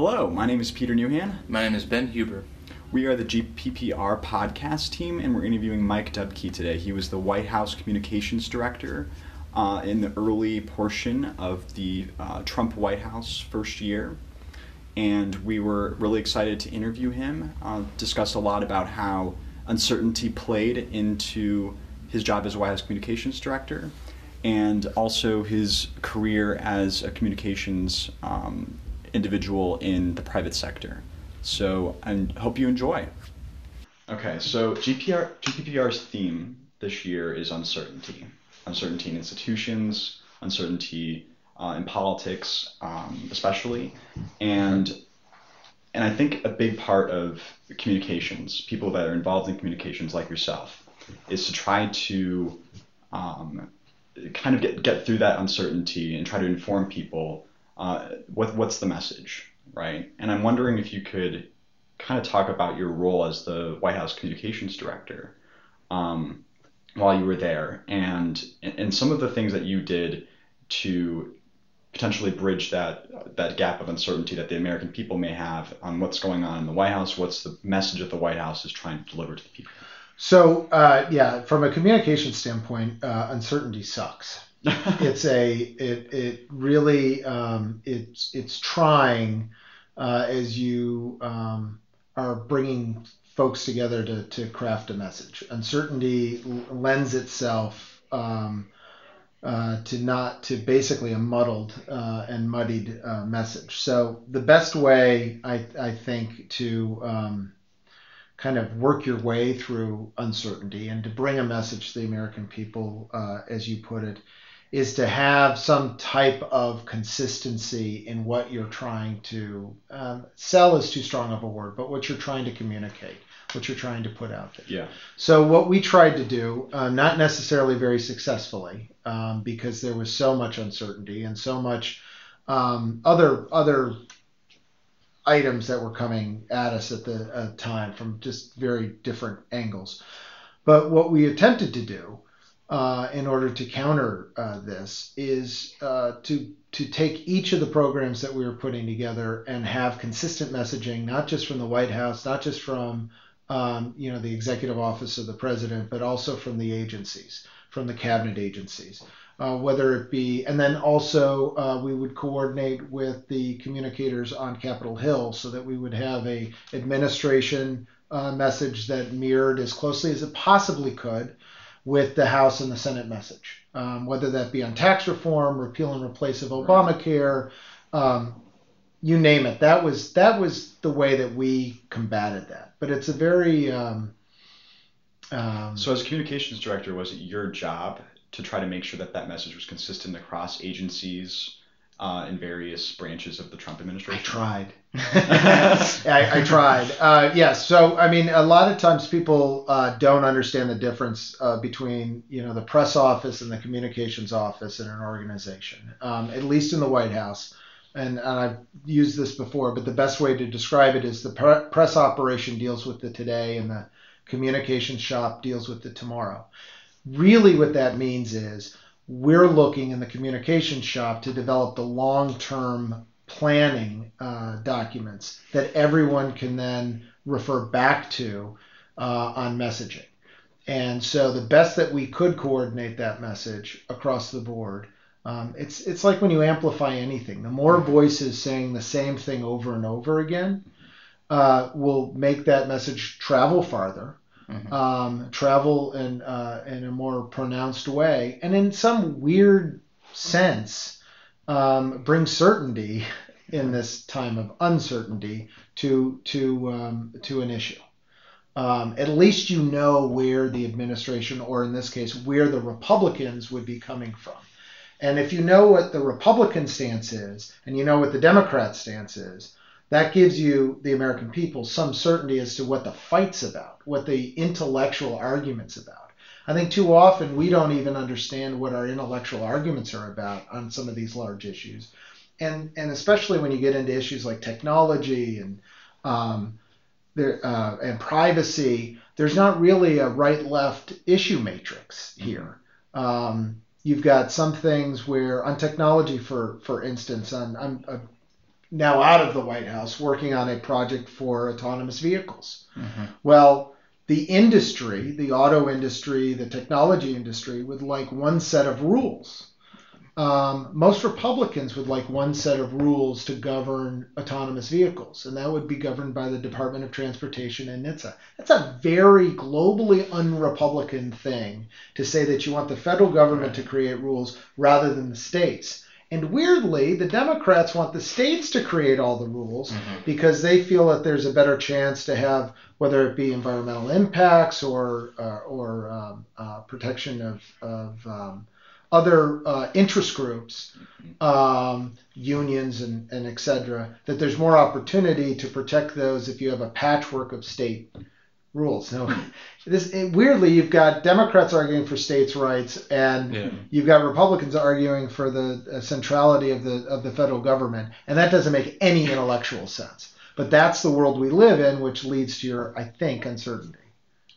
Hello, my name is Peter Nouhan. My name is Ben Huber. We are the GPPR podcast team, and we're interviewing Mike Dubke today. He was the White House Communications Director uh, in the early portion of the uh, Trump White House first year. And we were really excited to interview him, uh, discuss a lot about how uncertainty played into his job as White House Communications Director and also his career as a communications um, individual in the private sector. So I hope you enjoy. Okay, so GPR, GPPR's theme this year is uncertainty. Uncertainty in institutions, uncertainty uh, in politics, um, especially, and and I think a big part of communications, people that are involved in communications like yourself, is to try to um, kind of get, get through that uncertainty and try to inform people uh, what, what's the message, right? And I'm wondering if you could kind of talk about your role as the White House communications director um, while you were there and, and some of the things that you did to potentially bridge that that gap of uncertainty that the American people may have on what's going on in the White House, what's the message that the White House is trying to deliver to the people. So uh, yeah, from a communication standpoint, uh, uncertainty sucks. it's a it it really um, it's it's trying uh, as you um, are bringing folks together to to craft a message. Uncertainty lends itself. Um, uh, to not to basically a muddled uh, and muddied uh, message. So the best way I, I think to um, kind of work your way through uncertainty and to bring a message to the American people, uh, as you put it, is to have some type of consistency in what you're trying to um, sell is too strong of a word, but what you're trying to communicate, what you're trying to put out there. Yeah. So what we tried to do, uh, not necessarily very successfully, um, because there was so much uncertainty and so much um, other other items that were coming at us at the uh, time from just very different angles. But what we attempted to do uh, in order to counter uh, this is uh, to to take each of the programs that we were putting together and have consistent messaging, not just from the White House, not just from um, you know the executive office of the president, but also from the agencies, from the cabinet agencies. Uh, whether it be, and then also uh, we would coordinate with the communicators on Capitol Hill so that we would have a administration uh, message that mirrored as closely as it possibly could with the House and the Senate message, um, whether that be on tax reform, repeal and replace of Obamacare, um, you name it. That was that was the way that we combated that. But it's a very um, um so as communications director, was it your job to try to make sure that that message was consistent across agencies uh, in various branches of the Trump administration? I tried. I, I, tried. Uh, yes. So I mean, a lot of times people uh, don't understand the difference uh, between you know the press office and the communications office in an organization. Um, at least in the White House. And, and, I've used this before, but the best way to describe it is the pre- press operation deals with the today, and the communications shop deals with the tomorrow. Really, what that means is we're looking in the communication shop to develop the long term planning uh, documents that everyone can then refer back to uh, on messaging. And so the best that we could coordinate that message across the board. Um, it's it's like when you amplify anything. The more voices saying the same thing over and over again uh, will make that message travel farther mm-hmm. um, travel in uh, in a more pronounced way, and in some weird sense, um, bring certainty in this time of uncertainty to to um, to an issue. Um, at least you know where the administration, or in this case, where the Republicans would be coming from. And if you know what the Republican stance is, and you know what the Democrat stance is, that gives you, the American people, some certainty as to what the fight's about, what the intellectual argument's about. I think too often we don't even understand what our intellectual arguments are about on some of these large issues. And, and especially when you get into issues like technology and, um, there, uh, and privacy, there's not really a right left issue matrix here. Um, you've got some things where on technology, for, for instance, on, I'm, I'm now out of the White House, working on a project for autonomous vehicles. Mm-hmm. Well, the industry, the auto industry, the technology industry, would like one set of rules. Um, most Republicans would like one set of rules to govern autonomous vehicles, and that would be governed by the Department of Transportation and NHTSA. That's a very globally un-Republican thing to say that you want the federal government to create rules rather than the states. And weirdly, the Democrats want the states to create all the rules mm-hmm. because they feel that there's a better chance to have, whether it be environmental impacts or uh, or um, uh, protection of, of um, other uh, interest groups, um, unions, and, and et cetera, that there's more opportunity to protect those if you have a patchwork of state rules. Now, this weirdly, you've got Democrats arguing for states' rights, and yeah. you've got Republicans arguing for the uh, centrality of the of the federal government, and that doesn't make any intellectual sense. But that's the world we live in, which leads to your, I think, uncertainty.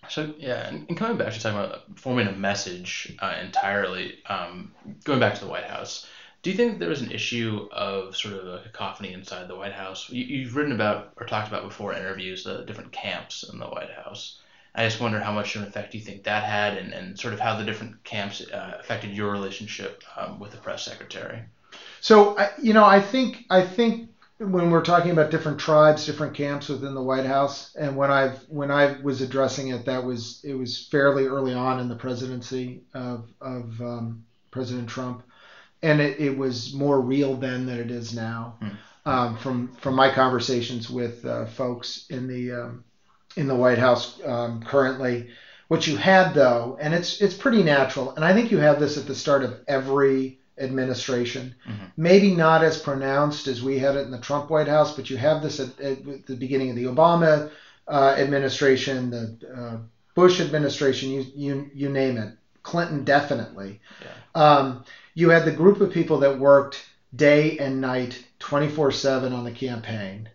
So yeah, and, coming back to talking about forming a message uh, entirely, um, going back to the White House, do you think there was an issue of sort of a cacophony inside the White House? You, have written about or talked about before interviews the different camps in the White House. I just wonder how much of an effect you think that had, and, and sort of how the different camps uh, affected your relationship um, with the press secretary. So you know, I think I think when we're talking about different tribes, different camps within the White House, and when I when I was addressing it, that was it was fairly early on in the presidency of of um, President Trump, and it, it was more real then than it is now. Mm. Um, from from my conversations with uh, folks in the um, in the White House um, currently, what you had though, and it's it's pretty natural, and I think you have this at the start of every administration. Mm-hmm. Maybe not as pronounced as we had it in the Trump White House, but you have this at, at the beginning of the Obama uh, administration, the uh, Bush administration, you, you, you name it. Clinton definitely. Yeah. You had the group of people that worked day and night, 24 7 on the campaign.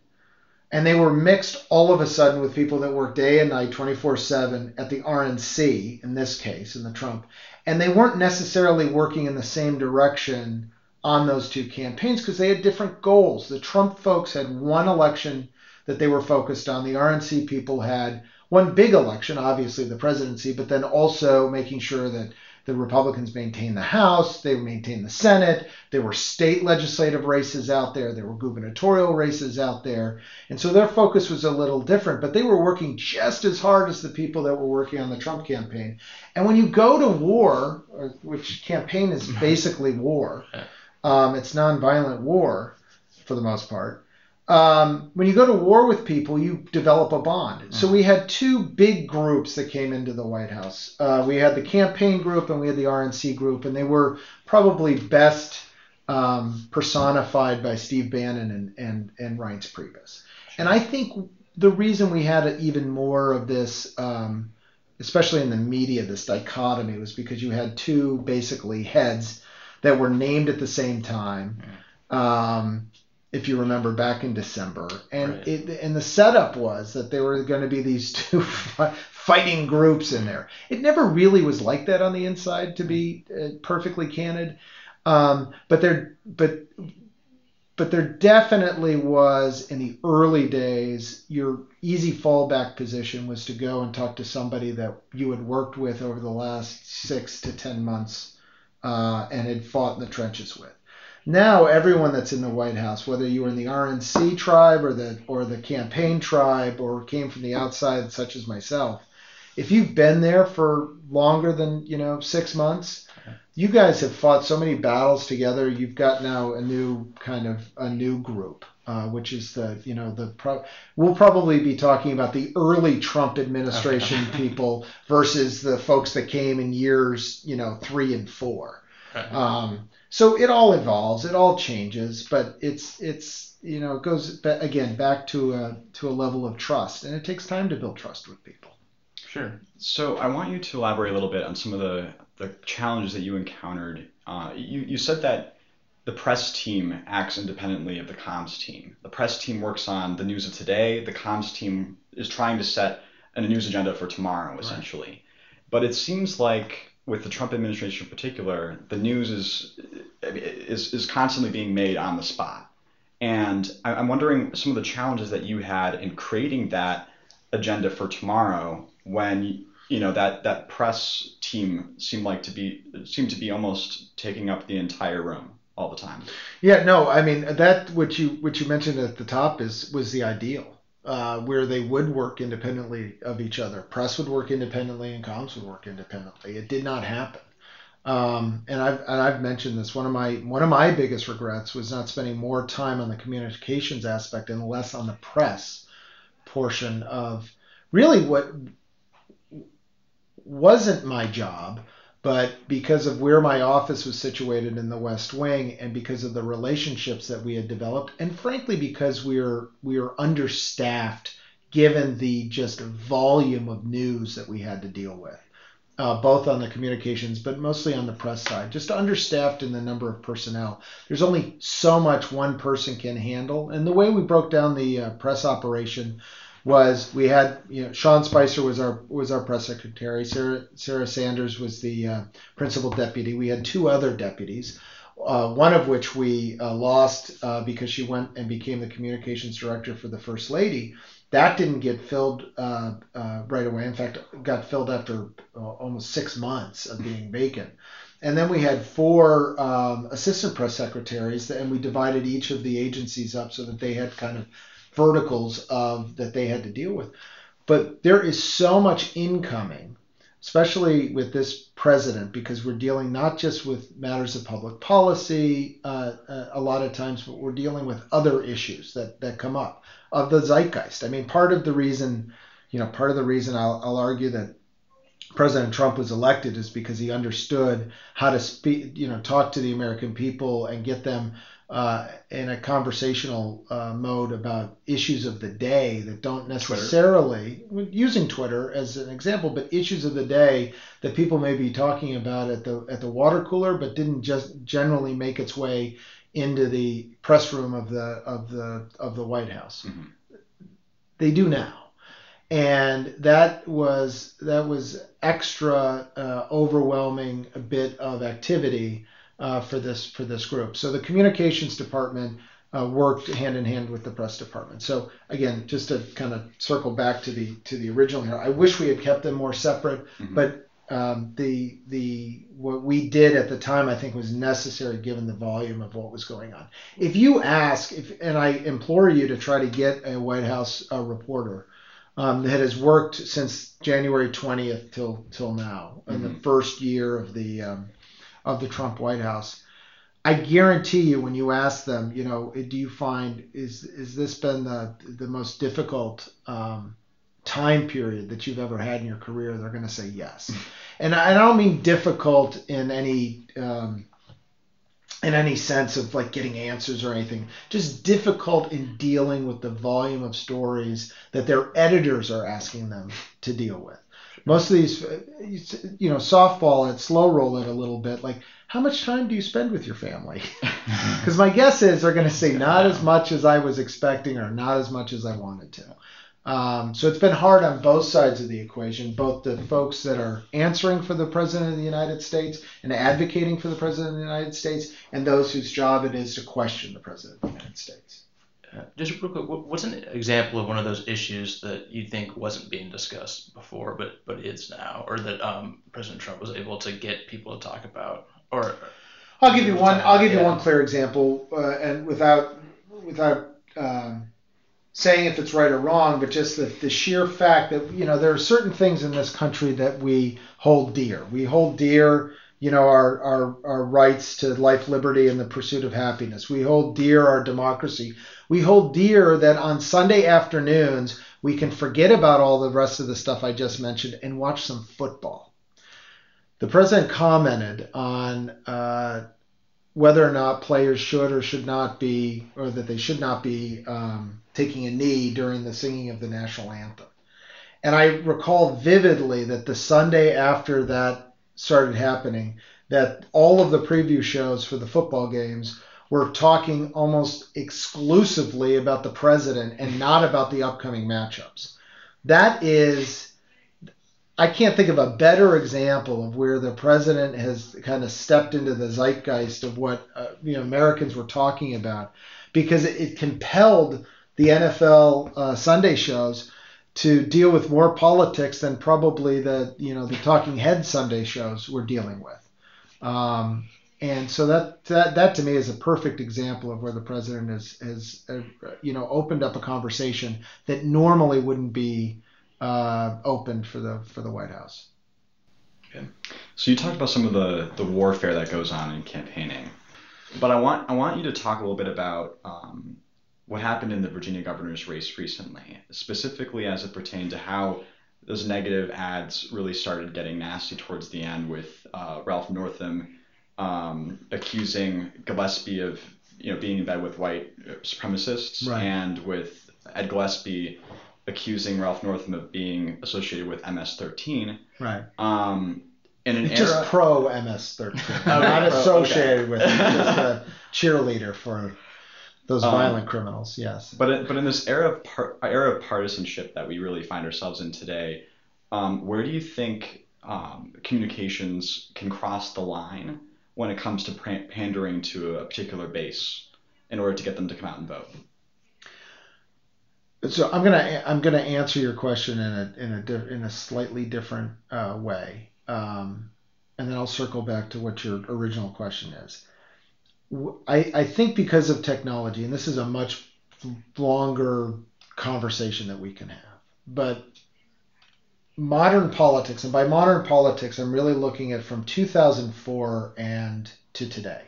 And they were mixed all of a sudden with people that worked day and night, 24 7 at the RNC, in this case, in the Trump and they weren't necessarily working in the same direction on those two campaigns because they had different goals. The Trump folks had one election that they were focused on. The RNC people had one big election, obviously the presidency, but then also making sure that the Republicans maintained the House, they maintained the Senate, there were state legislative races out there, there were gubernatorial races out there. And so their focus was a little different, but they were working just as hard as the people that were working on the Trump campaign. And when you go to war, which campaign is basically war, um, it's nonviolent war for the most part um, when you go to war with people, you develop a bond. So we had two big groups that came into the White House. Uh, we had the campaign group and we had the RNC group, and they were probably best um, personified by Steve Bannon and and and Reince Priebus. And I think the reason we had even more of this, um, especially in the media, this dichotomy was because you had two basically heads that were named at the same time. Um, if you remember back in December, and right. it and the setup was that there were going to be these two fighting groups in there. It never really was like that on the inside, to be uh, perfectly candid. Um, but there, but but there definitely was in the early days. Your easy fallback position was to go and talk to somebody that you had worked with over the last six to ten months uh, and had fought in the trenches with. Now everyone that's in the White House, whether you were in the RNC tribe or the or the campaign tribe or came from the outside, such as myself, if you've been there for longer than you know six months, you guys have fought so many battles together. You've got now a new kind of a new group, uh, which is the you know the pro- we'll probably be talking about the early Trump administration people versus the folks that came in years you know three and four. Um, so it all evolves, it all changes, but it's it's you know it goes again back to a to a level of trust, and it takes time to build trust with people. Sure. So I want you to elaborate a little bit on some of the the challenges that you encountered. Uh, you you said that the press team acts independently of the comms team. The press team works on the news of today. The comms team is trying to set a news agenda for tomorrow, essentially. Right. But it seems like with the Trump administration in particular, the news is is is constantly being made on the spot, And I'm wondering some of the challenges that you had in creating that agenda for tomorrow when you know that that press team seemed like to be seemed to be almost taking up the entire room all the time. Yeah, no, I mean that what you what you mentioned at the top is was the ideal. Uh, where they would work independently of each other. Press would work independently and comms would work independently. It did not happen. Um, and I've and I've mentioned this. One of my one of my biggest regrets was not spending more time on the communications aspect and less on the press portion of really what wasn't my job, but because of where my office was situated in the West Wing and because of the relationships that we had developed, and frankly because we were we were understaffed given the just volume of news that we had to deal with uh, both on the communications, but mostly on the press side, just understaffed in the number of personnel. There's only so much one person can handle. And the way we broke down the uh, press operation was we had, you know, Sean Spicer was our was our press secretary. Sarah, Sarah Sanders was the uh, principal deputy. We had two other deputies. Uh, one of which we uh, lost uh, because she went and became the communications director for the first lady. That didn't get filled uh, uh, right away. In fact, got filled after almost six months of being vacant. And then we had four um, assistant press secretaries, and we divided each of the agencies up so that they had kind of verticals of that they had to deal with. But there is so much incoming, especially with this president, because we're dealing not just with matters of public policy uh, uh a lot of times, but we're dealing with other issues that, that come up of the zeitgeist. I mean, part of the reason, you know, part of the reason I'll, I'll argue that President Trump was elected is because he understood how to speak, you know, talk to the American people and get them uh, in a conversational uh, mode about issues of the day that don't necessarily Twitter. using Twitter as an example, but issues of the day that people may be talking about at the at the water cooler, but didn't just generally make its way into the press room of the of the of the White House. Mm-hmm. They do now, and that was that was extra uh, overwhelming a bit of activity uh, for this for this group. So the communications department. Uh, worked hand in hand with the press department. So again, just to kind of circle back to the to the original here, I wish we had kept them more separate, mm-hmm. but um, the the what we did at the time I think was necessary given the volume of what was going on. If you ask, if and I implore you to try to get a White House uh, reporter um, that has worked since January 20th till till now, mm-hmm. in the mm-hmm. first year of the um, of the Trump White House. I guarantee you, when you ask them, you know, do you find is is this been the the most difficult um, time period that you've ever had in your career, they're going to say yes. and I, don't mean difficult in any um, in any sense of like getting answers or anything. Just difficult in dealing with the volume of stories that their editors are asking them to deal with. Most of these, you know, softball it, slow roll it a little bit. Like, how much time do you spend with your family? Because my guess is they're going to say not as much as I was expecting or not as much as I wanted to. Um, so it's been hard on both sides of the equation, both the folks that are answering for the President of the United States and advocating for the President of the United States, and those whose job it is to question the President of the United States. Just real quick, what's an example of one of those issues that you think wasn't being discussed before, but but is now, or that um, President Trump was able to get people to talk about? Or I'll give you one. I'll give you one clear example, uh, and without without um, saying if it's right or wrong, but just the, the sheer fact that, you know, there are certain things in this country that we hold dear. We hold dear, you know, our, our, our rights to life, liberty, and the pursuit of happiness. We hold dear our democracy. We hold dear that on Sunday afternoons, we can forget about all the rest of the stuff I just mentioned and watch some football. The president commented on uh, whether or not players should or should not be, or that they should not be um, taking a knee during the singing of the national anthem. And I recall vividly that the Sunday after that started happening, that all of the preview shows for the football games were talking almost exclusively about the president and not about the upcoming matchups. That is I can't think of a better example of where the president has kind of stepped into the zeitgeist of what uh, you know Americans were talking about, because it, it compelled the NFL uh, Sunday shows to deal with more politics than probably the you know the Talking Head Sunday shows were dealing with. Um, and so that, that that to me is a perfect example of where the president has has uh, you know opened up a conversation that normally wouldn't be uh, opened for the for the White House. Okay. So you talked about some of the the warfare that goes on in campaigning, but I want I want you to talk a little bit about um, what happened in the Virginia governor's race recently, specifically as it pertained to how those negative ads really started getting nasty towards the end with uh, Ralph Northam um, accusing Gillespie of you know being in bed with white supremacists Right. and with Ed Gillespie accusing Ralph Northam of being associated with MS-13. Right. Um, in an Just era, pro MS-13, not pro- associated with it. Just a cheerleader for those Um, violent criminals. Yes. But in, but in this era of par, era of partisanship that we really find ourselves in today, um, where do you think um, communications can cross the line when it comes to pandering to a particular base in order to get them to come out and vote? So I'm gonna I'm gonna answer your question in a in a in a slightly different uh, way, um, and then I'll circle back to what your original question is. I, I think because of technology, and this is a much longer conversation that we can have, but modern politics, and by modern politics, I'm really looking at from 2004 and to today.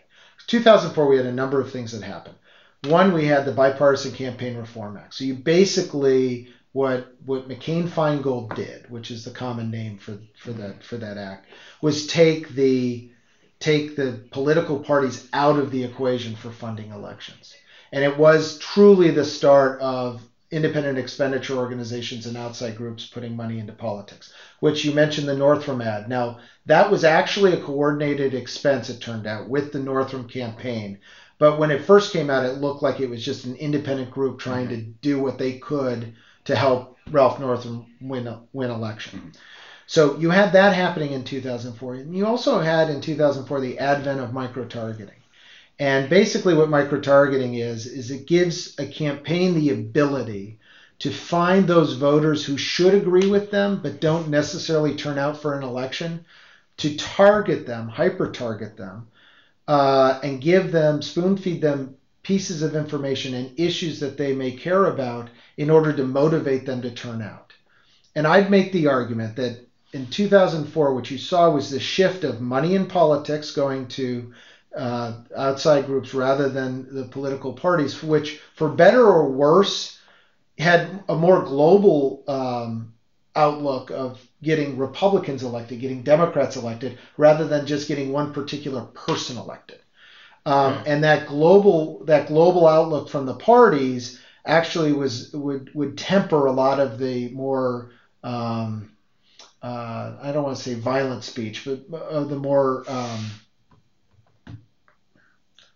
2004, we had a number of things that happened. One, we had the Bipartisan Campaign Reform Act. So you basically what what McCain Feingold did, which is the common name for for that for that act, was take the take the political parties out of the equation for funding elections. And it was truly the start of independent expenditure organizations and outside groups putting money into politics, which you mentioned the Northam ad. Now, that was actually a coordinated expense, it turned out, with the Northam campaign. But when it first came out, it looked like it was just an independent group trying to mm-hmm. do what they could to help Ralph Northam win win election. Mm-hmm. So you had that happening in 2004, and you also had in 2004 the advent of micro targeting. And basically, what micro targeting is is it gives a campaign the ability to find those voters who should agree with them but don't necessarily turn out for an election, to target them, hyper target them, uh, and give them, spoon feed them pieces of information and issues that they may care about in order to motivate them to turn out. And I'd make the argument that in 2004, what you saw was the shift of money in politics going to uh, outside groups rather than the political parties, which, for better or worse, had a more global um, outlook of getting Republicans elected, getting Democrats elected, rather than just getting one particular person elected. Um, Hmm. And that global that global outlook from the parties actually was would would temper a lot of the more um, uh, I don't want to say violent speech, but uh, the more um,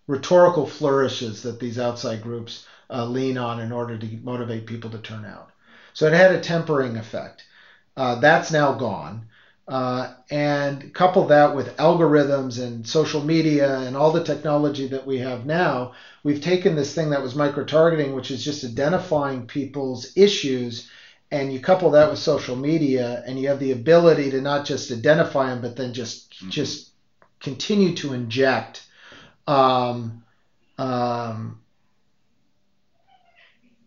rhetorical flourishes that these outside groups uh, lean on in order to motivate people to turn out. So it had a tempering effect. Uh, that's now gone. Uh, and couple that with algorithms and social media and all the technology that we have now, we've taken this thing that was micro targeting, which is just identifying people's issues, and you couple that with social media, and you have the ability to not just identify them, but then just just continue to inject um, um,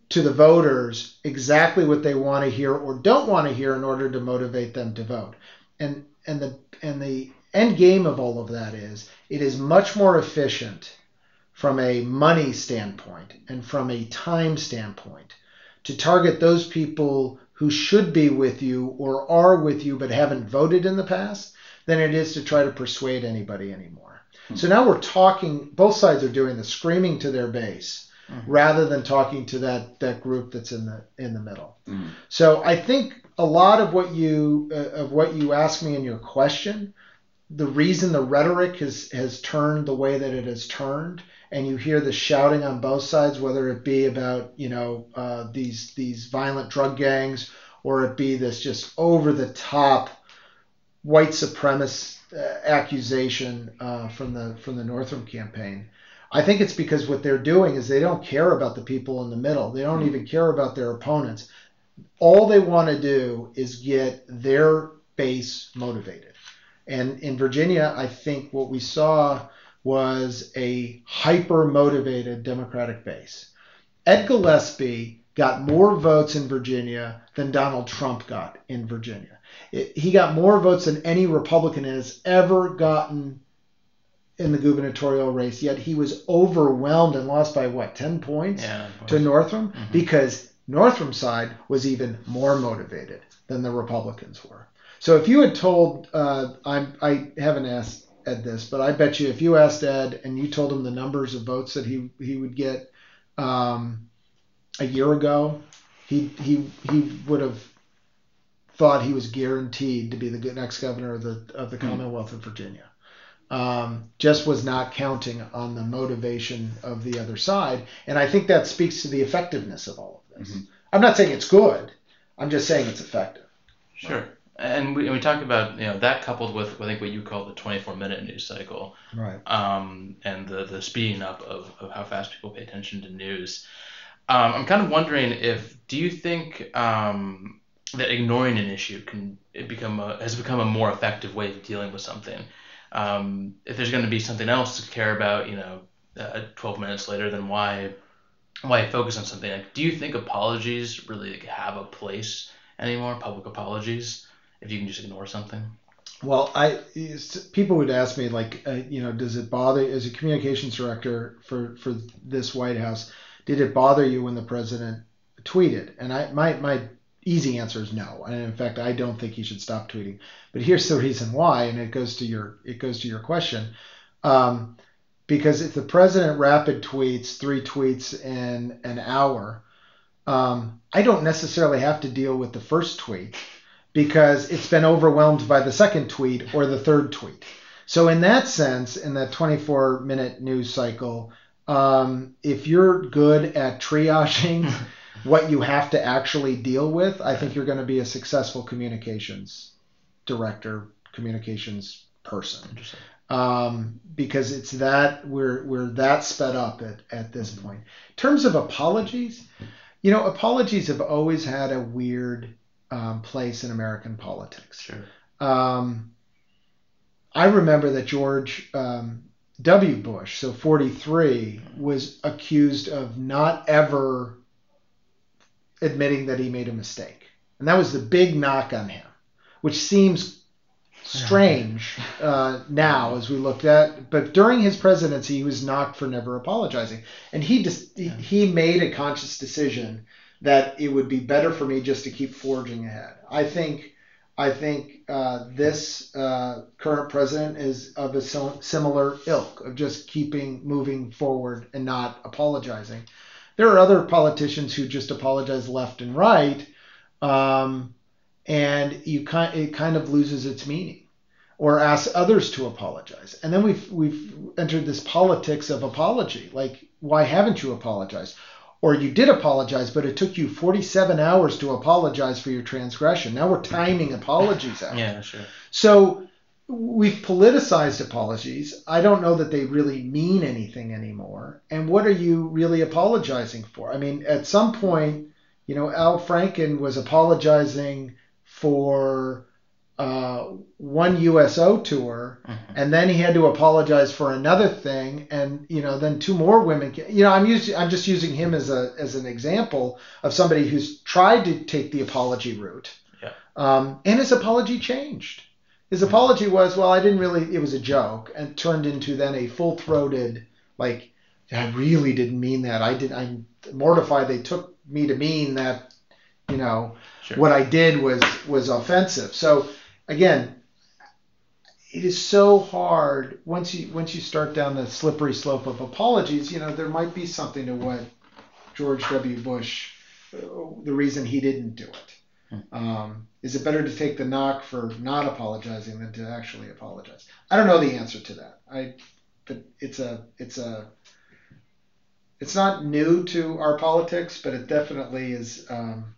to the voters exactly what they want to hear or don't want to hear in order to motivate them to vote. And and the and the end game of all of that is it is much more efficient from a money standpoint and from a time standpoint to target those people who should be with you or are with you but haven't voted in the past than it is to try to persuade anybody anymore. So now we're talking both sides are doing the screaming to their base rather than talking to that that group that's in the in the middle. Mhm. So I think a lot of what you uh, of what you asked me in your question, the reason the rhetoric has has turned the way that it has turned, and you hear the shouting on both sides, whether it be about you know uh, these these violent drug gangs or it be this just over the top white supremacist accusation uh, from the from the Northam campaign. I think it's because what they're doing is they don't care about the people in the middle. They don't even care about their opponents. All they want to do is get their base motivated. And in Virginia, I think what we saw was a hyper motivated Democratic base. Ed Gillespie got more votes in Virginia than Donald Trump got in Virginia. It, he got more votes than any Republican has ever gotten in the gubernatorial race, yet he was overwhelmed and lost by what, 10 points Yeah. to Northam? Mhm. Because Northam's side was even more motivated than the Republicans were. So if you had told, uh, I'm, I haven't asked Ed this, but I bet you if you asked Ed and you told him the numbers of votes that he, he would get um, a year ago, he, he, he would have thought he was guaranteed to be the next governor of the, of the Hmm. Commonwealth of Virginia um, just was not counting on the motivation of the other side. And I think that speaks to the effectiveness of all of this. Mhm. I'm not saying it's good. I'm just saying it's effective. Sure. And we, and we talked about you know that coupled with I think what you call the 24 minute news cycle, Right. um, and the the speeding up of, of how fast people pay attention to news. Um, I'm kind of wondering if do you think um, that ignoring an issue can it become a, has become a more effective way of dealing with something? Um, if there's going to be something else to care about, you know, uh, 12 minutes later, then why why focus on something? Like, do you think apologies really have a place anymore? Public apologies, if you can just ignore something. Well, I people would ask me like, uh, you know, does it bother as a communications director for for this White House? Did it bother you when the president tweeted? And I my my easy answer is no. And in fact, I don't think he should stop tweeting. But here's the reason why, and it goes to your it goes to your question. Um, because if the president rapid tweets three tweets in an hour, um, I don't necessarily have to deal with the first tweet because it's been overwhelmed by the second tweet or the third tweet. So in that sense, in that 24 minute news cycle, um, if you're good at triaging what you have to actually deal with, I think you're going to be a successful communications director, communications person um, because it's that we're we're that sped up at, at this point. In terms of apologies, you know, apologies have always had a weird um, place in American politics. Sure. Um, I remember that George um, W. Bush, so 43, was accused of not ever admitting that he made a mistake. And that was the big knock on him, which seems strange uh, now as we looked at. But during his presidency, he was knocked for never apologizing. And he, just, he, he made a conscious decision that it would be better for me just to keep forging ahead. I think I think uh, this uh, current president is of a similar ilk of just keeping moving forward and not apologizing. There are other politicians who just apologize left and right, um, and you kind it kind of loses its meaning. Or ask others to apologize, and then we've we've entered this politics of apology. Like, why haven't you apologized? or you did apologize, but it took you 47 hours to apologize for your transgression. Now we're timing apologies out. Yeah, sure. So we've politicized apologies. I don't know that they really mean anything anymore. And what are you really apologizing for? I mean, at some point, you know, Al Franken was apologizing for uh, one USO tour, Mhm. and then he had to apologize for another thing, and you know, then two more women. You know, I'm using, I'm just using him as a as an example of somebody who's tried to take the apology route, Yeah. um, and his apology changed. His apology was, well, I didn't really, it was a joke, and turned into then a full throated, like, I really didn't mean that. I did. I'm mortified they took me to mean that, you know, Sure. what I did was was offensive. So again, it is so hard once you once you start down the slippery slope of apologies. You know, there might be something to what George W. Bush, uh, the reason he didn't do it. Um, is it better to take the knock for not apologizing than to actually apologize? I don't know the answer to that. I, but it's a it's a it's not new to our politics, but it definitely is um,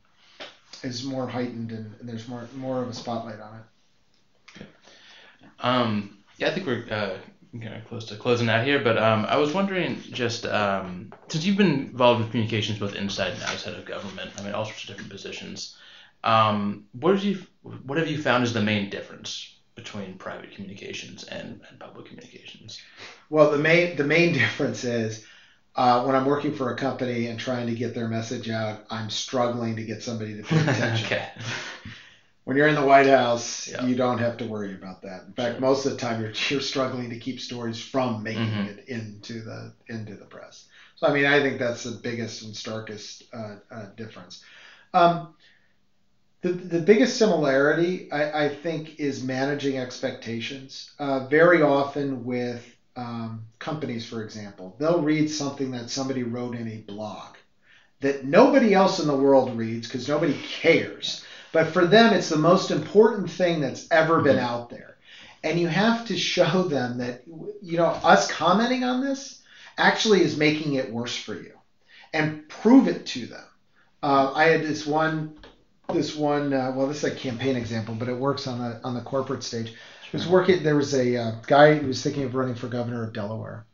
is more heightened and, there's more more of a spotlight on it. Um, yeah, I think we're uh, kind of close to closing out here, but um, I was wondering just um, since you've been involved in communications both inside and outside of government, I mean all sorts of different positions. Um, what have you what have you found is the main difference between private communications and, and public communications? Well, the main the main difference is uh, when I'm working for a company and trying to get their message out, I'm struggling to get somebody to pay attention. okay. When you're in the White House, Yeah. you don't have to worry about that. In fact, Sure. most of the time you're, you're struggling to keep stories from making Mhm. it into the into the press. So I mean, I think that's the biggest and starkest uh, uh, difference. Um, the, the biggest similarity, I, I think, is managing expectations. Uh, very often with um, companies, for example, they'll read something that somebody wrote in a blog that nobody else in the world reads because nobody cares. But for them, it's the most important thing that's ever been out there. And you have to show them that, you know, us commenting on this actually is making it worse for you and prove it to them. Uh, I had this one, this one, uh, well, this is a campaign example, but it works on the on the corporate stage. I was working. There was a uh, guy who was thinking of running for governor of Delaware,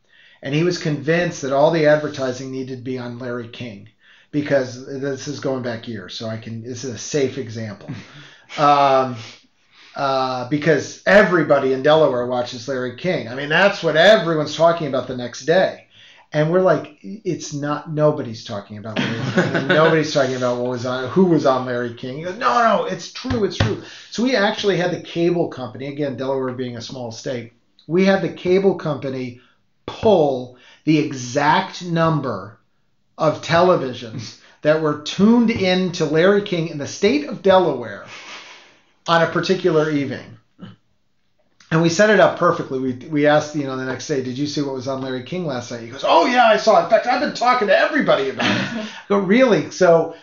and he was convinced that all the advertising needed to be on Larry King because this is going back years, so I can. This is a safe example. Um, uh, because everybody in Delaware watches Larry King. I mean, that's what everyone's talking about the next day. And we're like, it's not. Nobody's talking about nobody's talking about what was on, who was on Larry King. He goes, no, no, it's true, it's true. So we actually had the cable company. Again, Delaware being a small state, we had the cable company pull the exact number of televisions that were tuned in to Larry King in the state of Delaware on a particular evening. And we set it up perfectly. We, we asked, you know, the next day, did you see what was on Larry King last night? He goes, oh, yeah, I saw it. In fact, I've been talking to everybody about it. I go, really? So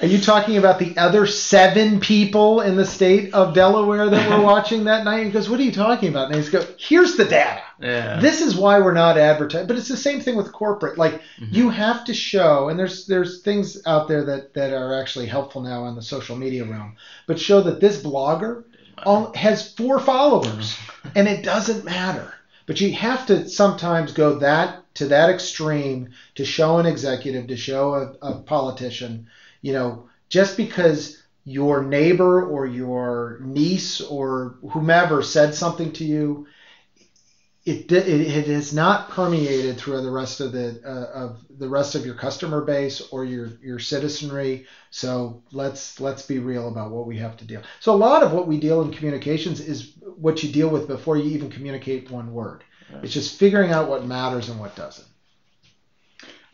are you talking about the other seven people in the state of Delaware that were watching that night? He goes, what are you talking about? And he's go, here's the data. Yeah. This is why we're not advertising. But it's the same thing with corporate. Like Mhm. you have to show, and there's there's things out there that that are actually helpful now in the social media realm. But show that this blogger all, has four followers, and it doesn't matter. But you have to sometimes go that to that extreme to show an executive, to show a, a politician, you know, just because your neighbor or your niece or whomever said something to you, it it, it has not permeated through the rest of the uh, of the rest of your customer base or your your citizenry. So let's let's be real about what we have to deal. So a lot of what we deal in communications is what you deal with before you even communicate one word. Right. It's just figuring out what matters and what doesn't.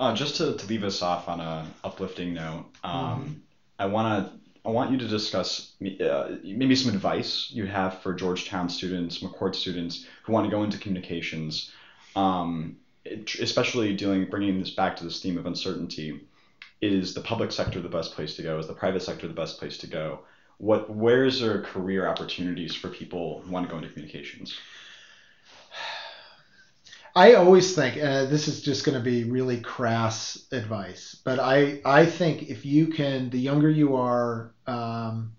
Uh, just to, to leave us off on a uplifting note, um, I want to I want you to discuss uh, maybe some advice you have for Georgetown students, McCourt students who want to go into communications, um, especially dealing bringing this back to this theme of uncertainty. Is the public sector the best place to go? Is the private sector the best place to go? What where's there career opportunities for people who want to go into communications? I always think, uh, this is just going to be really crass advice, but I, I think if you can, the younger you are, um,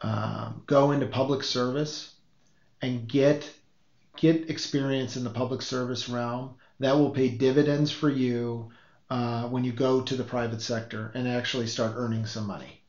um, go into public service and get get experience in the public service realm, that will pay dividends for you uh, when you go to the private sector and actually start earning some money.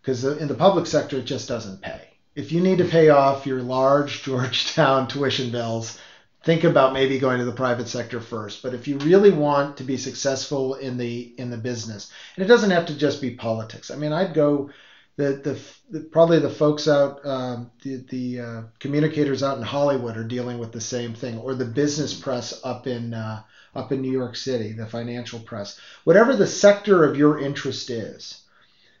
Because in the public sector, it just doesn't pay. If you need to pay off your large Georgetown tuition bills, think about maybe going to the private sector first. But if you really want to be successful in the in the business, and it doesn't have to just be politics. I mean, I'd go the the, the probably the folks out um, the the uh, communicators out in Hollywood are dealing with the same thing, or the business press up in uh, up in New York City, the financial press, whatever the sector of your interest is.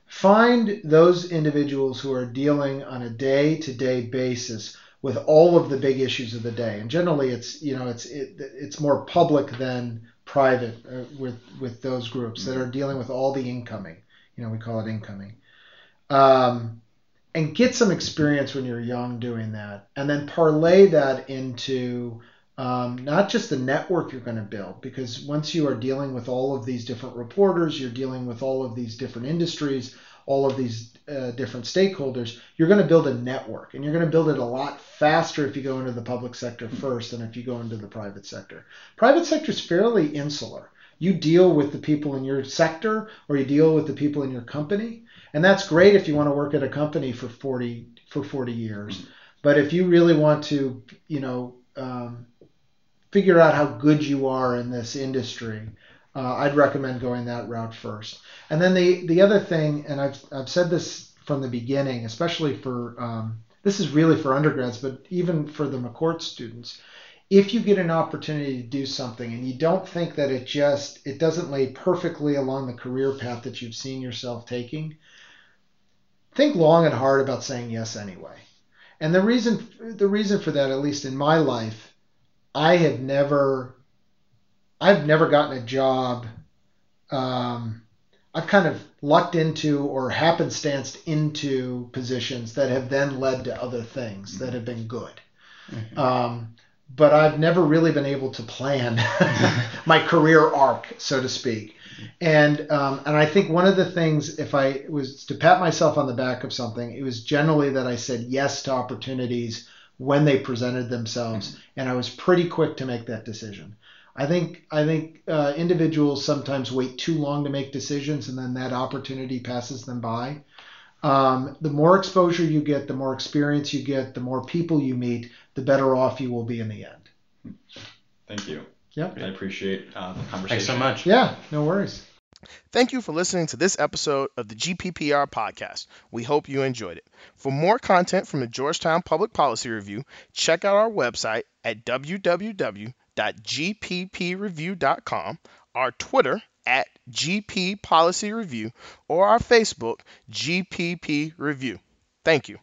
Find those individuals who are dealing on a day-to-day basis with all of the big issues of the day. And generally, it's you know it's it, it's more public than private uh, with with those groups that are dealing with all the incoming. You know, we call it incoming. Um, and get some experience when you're young doing that, and then parlay that into um, not just the network you're going to build, because once you are dealing with all of these different reporters, you're dealing with all of these different industries, all of these uh, different stakeholders, you're going to build a network, and you're going to build it a lot faster if you go into the public sector first than if you go into the private sector. Private sector is fairly insular. You deal with the people in your sector, or you deal with the people in your company, and that's great if you want to work at a company for 40 for 40 years. But if you really want to, you know, um, figure out how good you are in this industry, uh, I'd recommend going that route first. And then the the other thing, and I've I've said this from the beginning, especially for um, this is really for undergrads, but even for the McCourt students, if you get an opportunity to do something and you don't think that it just it doesn't lay perfectly along the career path that you've seen yourself taking, think long and hard about saying yes anyway. And the reason the reason for that, at least in my life, I have never I've never gotten a job. Um, I've kind of lucked into or happenstanced into positions that have then led to other things that have been good. Mm-hmm. Um, but I've never really been able to plan my career arc, so to speak. And um, and I think one of the things, if I was to pat myself on the back of something, it was generally that I said yes to opportunities when they presented themselves, and I was pretty quick to make that decision. I think I think uh, individuals sometimes wait too long to make decisions, and then that opportunity passes them by. Um, the more exposure you get, the more experience you get, the more people you meet, the better off you will be in the end. Thank you. Yep. I appreciate uh, the conversation. Thanks so much. Yeah, no worries. Thank you for listening to this episode of the GPPR podcast. We hope you enjoyed it. For more content from the Georgetown Public Policy Review, check out our website at www.gppreview.com, our Twitter at GP Policy Review, or our Facebook, GPP Review. Thank you.